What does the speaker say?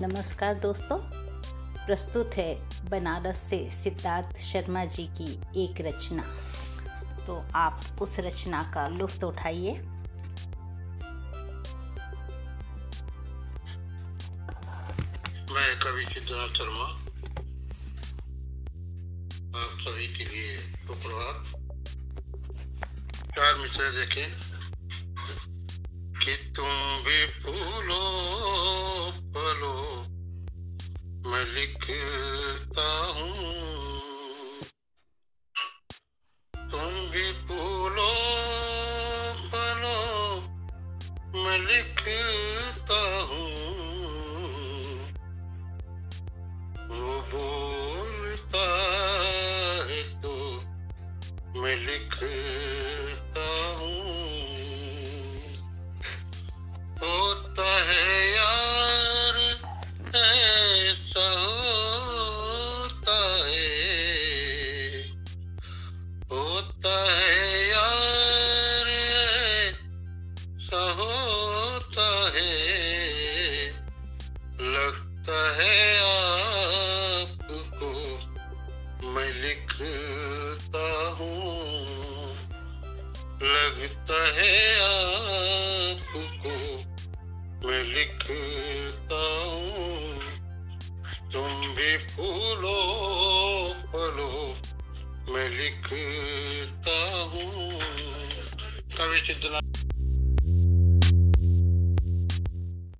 नमस्कार दोस्तों। प्रस्तुत है बनारस से सिद्धार्थ शर्मा जी की एक रचना। तो आप उस रचना का लुफ्त उठाइए। मैं कवि सिद्धार्थ शर्मा। आप सभी के लिए सुप्रभात चार मित्र देखें कि तुम भी लिखता हूँ। तुम भी फूलो, फलो मैं लिखता हूँ। वो बोलता है तो मैं लिखता होता है यार होता है। लगता है आपको मैं लिखता हूँ। लगता है लिखता हूँ। तुम भी फलो मैं लिखता हूँ। कवि सिद्धनाथ